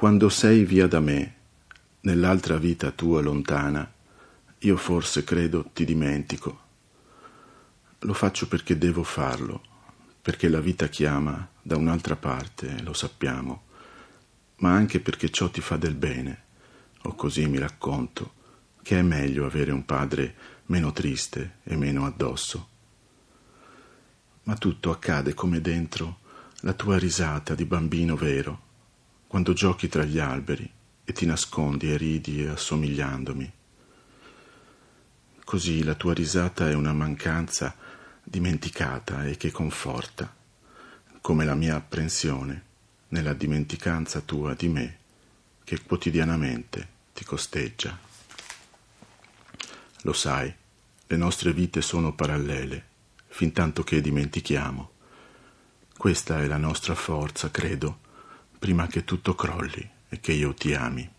Quando sei via da me, nell'altra vita tua lontana, io forse credo ti dimentico. Lo faccio perché devo farlo, perché la vita chiama da un'altra parte, lo sappiamo, ma anche perché ciò ti fa del bene, o così mi racconto, che è meglio avere un padre meno triste e meno addosso. Ma tutto accade come dentro la tua risata di bambino vero, quando giochi tra gli alberi e ti nascondi e ridi assomigliandomi. Così la tua risata è una mancanza dimenticata e che conforta, come la mia apprensione nella dimenticanza tua di me che quotidianamente ti costeggia. Lo sai, le nostre vite sono parallele, fin tanto che dimentichiamo. Questa è la nostra forza, credo, prima che tutto crolli e che io ti ami.